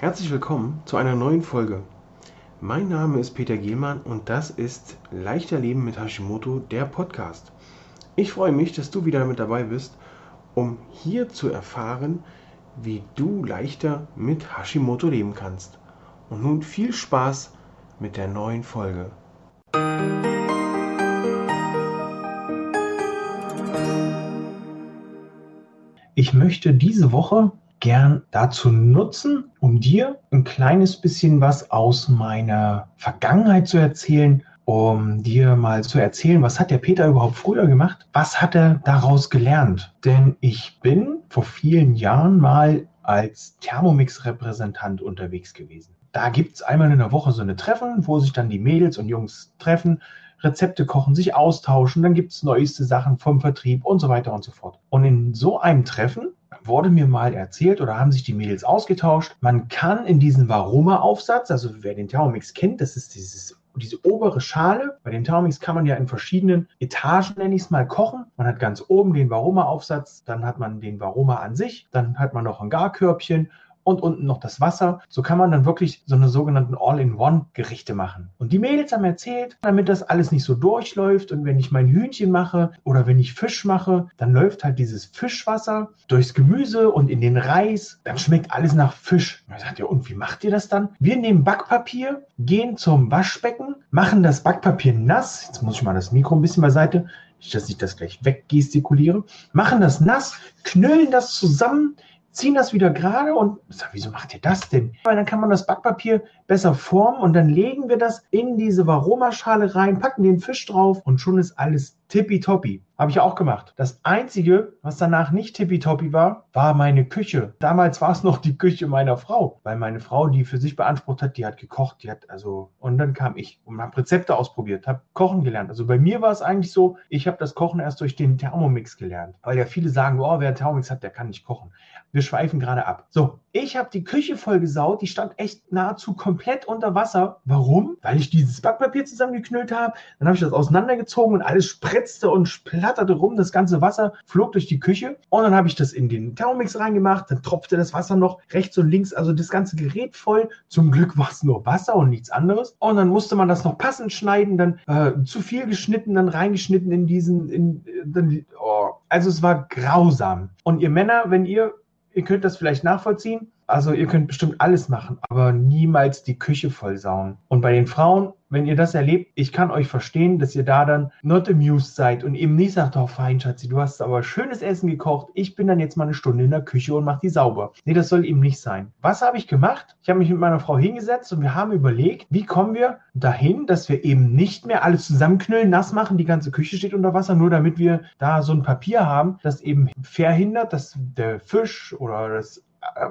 Herzlich willkommen zu einer neuen Folge. Mein Name ist Peter Gielmann und das ist Leichter Leben mit Hashimoto, der Podcast. Ich freue mich, dass du wieder mit dabei bist, um hier zu erfahren, wie du leichter mit Hashimoto leben kannst. Und nun viel Spaß mit der neuen Folge. Ich möchte diese Woche gern dazu nutzen, um dir ein kleines bisschen was aus meiner Vergangenheit zu erzählen, um dir mal zu erzählen, was hat der Peter überhaupt früher gemacht? Was hat er daraus gelernt? Denn ich bin vor vielen Jahren mal als Thermomix-Repräsentant unterwegs gewesen. Da gibt es einmal in der Woche so eine Treffen, wo sich dann die Mädels und Jungs treffen, Rezepte kochen, sich austauschen, dann gibt es neueste Sachen vom Vertrieb und so weiter und so fort. Und in so einem Treffen wurde mir mal erzählt oder haben sich die Mädels ausgetauscht, man kann in diesen Varoma-Aufsatz, also wer den Thermomix kennt, das ist dieses diese obere Schale, bei den Thermomix kann man ja in verschiedenen Etagen, nenne ich es mal, kochen. Man hat ganz oben den Varoma-Aufsatz, dann hat man den Varoma an sich, dann hat man noch ein Garkörbchen und unten noch das Wasser. So kann man dann wirklich so eine sogenannten All-in-One-Gerichte machen. Und die Mädels haben erzählt, damit das alles nicht so durchläuft und wenn ich mein Hühnchen mache oder wenn ich Fisch mache, dann läuft halt dieses Fischwasser durchs Gemüse und in den Reis. Dann schmeckt alles nach Fisch. Und ich sagte, ja, und wie macht ihr das dann? Wir nehmen Backpapier, gehen zum Waschbecken, machen das Backpapier nass. Jetzt muss ich mal das Mikro ein bisschen beiseite dass ich das gleich weggestikuliere, machen das nass, knüllen das zusammen, ziehen das wieder gerade und sag, wieso macht ihr das denn? Weil dann kann man das Backpapier besser formen und dann legen wir das in diese Varomaschale rein, packen den Fisch drauf und schon ist alles tippitoppi. Habe ich auch gemacht. Das Einzige, was danach nicht tippitoppi war, war meine Küche. Damals war es noch die Küche meiner Frau, weil meine Frau, die für sich beansprucht hat, die hat gekocht, die hat also, und dann kam ich und habe Rezepte ausprobiert, habe Kochen gelernt. Also bei mir war es eigentlich so, ich habe das Kochen erst durch den Thermomix gelernt, weil ja viele sagen, oh, wer einen Thermomix hat, der kann nicht kochen. Wir schweifen gerade ab. So, ich habe die Küche voll gesaut, die stand echt nahezu komplett unter Wasser. Warum? Weil ich dieses Backpapier zusammengeknüllt habe. Dann habe ich das auseinandergezogen und alles spritzte und splatterte rum. Das ganze Wasser flog durch die Küche. Und dann habe ich das in den Thermomix reingemacht. Dann tropfte das Wasser noch rechts und links, also das ganze Gerät voll. Zum Glück war es nur Wasser und nichts anderes. Und dann musste man das noch passend schneiden, dann äh, zu viel geschnitten, dann reingeschnitten in diesen, in, dann, oh. also es war grausam. Und ihr Männer, wenn ihr ihr könnt das vielleicht nachvollziehen. Also ihr könnt bestimmt alles machen, aber niemals die Küche vollsauen. Und bei den Frauen, wenn ihr das erlebt, ich kann euch verstehen, dass ihr da dann not amused seid und eben nicht sagt, oh fein, Schatzi, du hast aber schönes Essen gekocht, ich bin dann jetzt mal eine Stunde in der Küche und mache die sauber. Nee, das soll eben nicht sein. Was habe ich gemacht? Ich habe mich mit meiner Frau hingesetzt und wir haben überlegt, wie kommen wir dahin, dass wir eben nicht mehr alles zusammenknüllen, nass machen, die ganze Küche steht unter Wasser, nur damit wir da so ein Papier haben, das eben verhindert, dass der Fisch oder das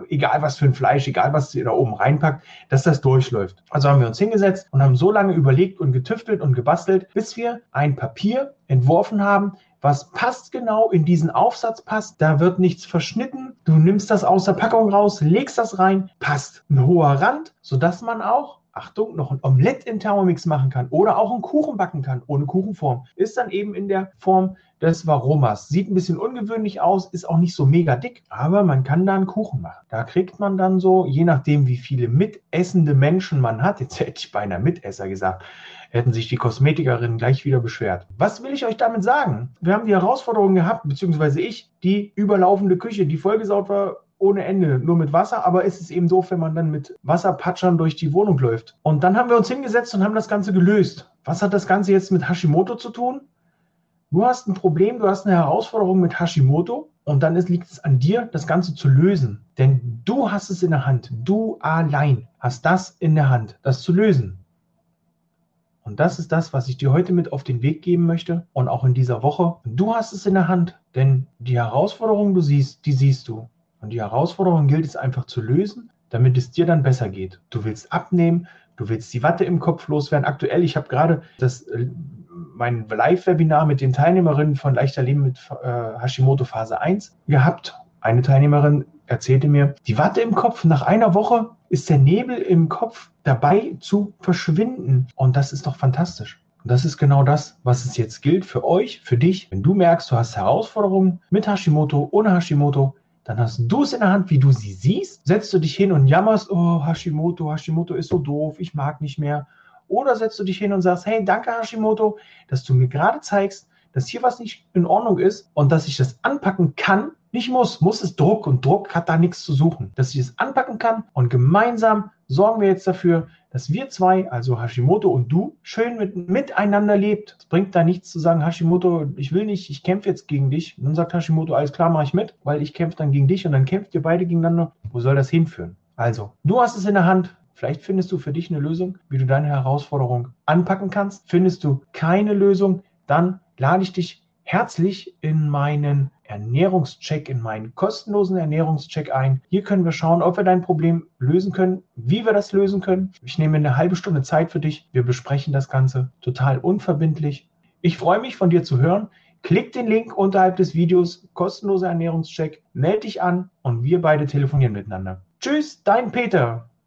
egal was für ein Fleisch, egal was ihr da oben reinpackt, dass das durchläuft. Also haben wir uns hingesetzt und haben so lange überlegt und getüftelt und gebastelt, bis wir ein Papier entworfen haben, was passt genau in diesen Aufsatz passt. Da wird nichts verschnitten. Du nimmst das aus der Packung raus, legst das rein, passt ein hoher Rand, sodass man auch Achtung, noch ein Omelett in Thermomix machen kann oder auch einen Kuchen backen kann ohne Kuchenform. Ist dann eben in der Form des Varomas. Sieht ein bisschen ungewöhnlich aus, ist auch nicht so mega dick, aber man kann da einen Kuchen machen. Da kriegt man dann so, je nachdem wie viele mitessende Menschen man hat, jetzt hätte ich beinahe Mitesser gesagt, hätten sich die Kosmetikerinnen gleich wieder beschwert. Was will ich euch damit sagen? Wir haben die Herausforderung gehabt, beziehungsweise ich, die überlaufende Küche, die vollgesaut war ohne Ende, nur mit Wasser, aber es ist eben doof, wenn man dann mit Wasserpatschern durch die Wohnung läuft. Und dann haben wir uns hingesetzt und haben das Ganze gelöst. Was hat das Ganze jetzt mit Hashimoto zu tun? Du hast ein Problem, du hast eine Herausforderung mit Hashimoto und dann ist, liegt es an dir, das Ganze zu lösen. Denn du hast es in der Hand. Du allein hast das in der Hand, das zu lösen. Und das ist das, was ich dir heute mit auf den Weg geben möchte und auch in dieser Woche. Du hast es in der Hand, denn die Herausforderung, du siehst, die siehst du. Und die Herausforderung gilt es einfach zu lösen, damit es dir dann besser geht. Du willst abnehmen, du willst die Watte im Kopf loswerden. Aktuell, ich habe gerade das äh, mein Live-Webinar mit den Teilnehmerinnen von Leichter Leben mit äh, Hashimoto Phase 1 gehabt. Eine Teilnehmerin erzählte mir, die Watte im Kopf, nach einer Woche ist der Nebel im Kopf dabei zu verschwinden. Und das ist doch fantastisch. Und das ist genau das, was es jetzt gilt für euch, für dich. Wenn du merkst, du hast Herausforderungen mit Hashimoto, ohne Hashimoto, dann hast du es in der Hand, wie du sie siehst. Setzt du dich hin und jammerst, oh, Hashimoto, Hashimoto ist so doof, ich mag nicht mehr. Oder setzt du dich hin und sagst, hey, danke Hashimoto, dass du mir gerade zeigst, dass hier was nicht in Ordnung ist und dass ich das anpacken kann. Nicht muss, muss ist Druck und Druck hat da nichts zu suchen. Dass ich es anpacken kann und gemeinsam sorgen wir jetzt dafür, dass wir zwei, also Hashimoto und du, schön mit, miteinander lebt. Es bringt da nichts zu sagen, Hashimoto, ich will nicht, ich kämpfe jetzt gegen dich. Und dann sagt Hashimoto, alles klar, mache ich mit, weil ich kämpfe dann gegen dich und dann kämpft ihr beide gegeneinander. Wo soll das hinführen? Also, du hast es in der Hand. Vielleicht findest du für dich eine Lösung, wie du deine Herausforderung anpacken kannst. Findest du keine Lösung, dann lade ich dich herzlich in meinen Ernährungscheck, in meinen kostenlosen Ernährungscheck ein. Hier können wir schauen, ob wir dein Problem lösen können, wie wir das lösen können. Ich nehme eine halbe Stunde Zeit für dich. Wir besprechen das Ganze total unverbindlich. Ich freue mich von dir zu hören. Klick den Link unterhalb des Videos, kostenloser Ernährungscheck, melde dich an und wir beide telefonieren miteinander. Tschüss, dein Peter.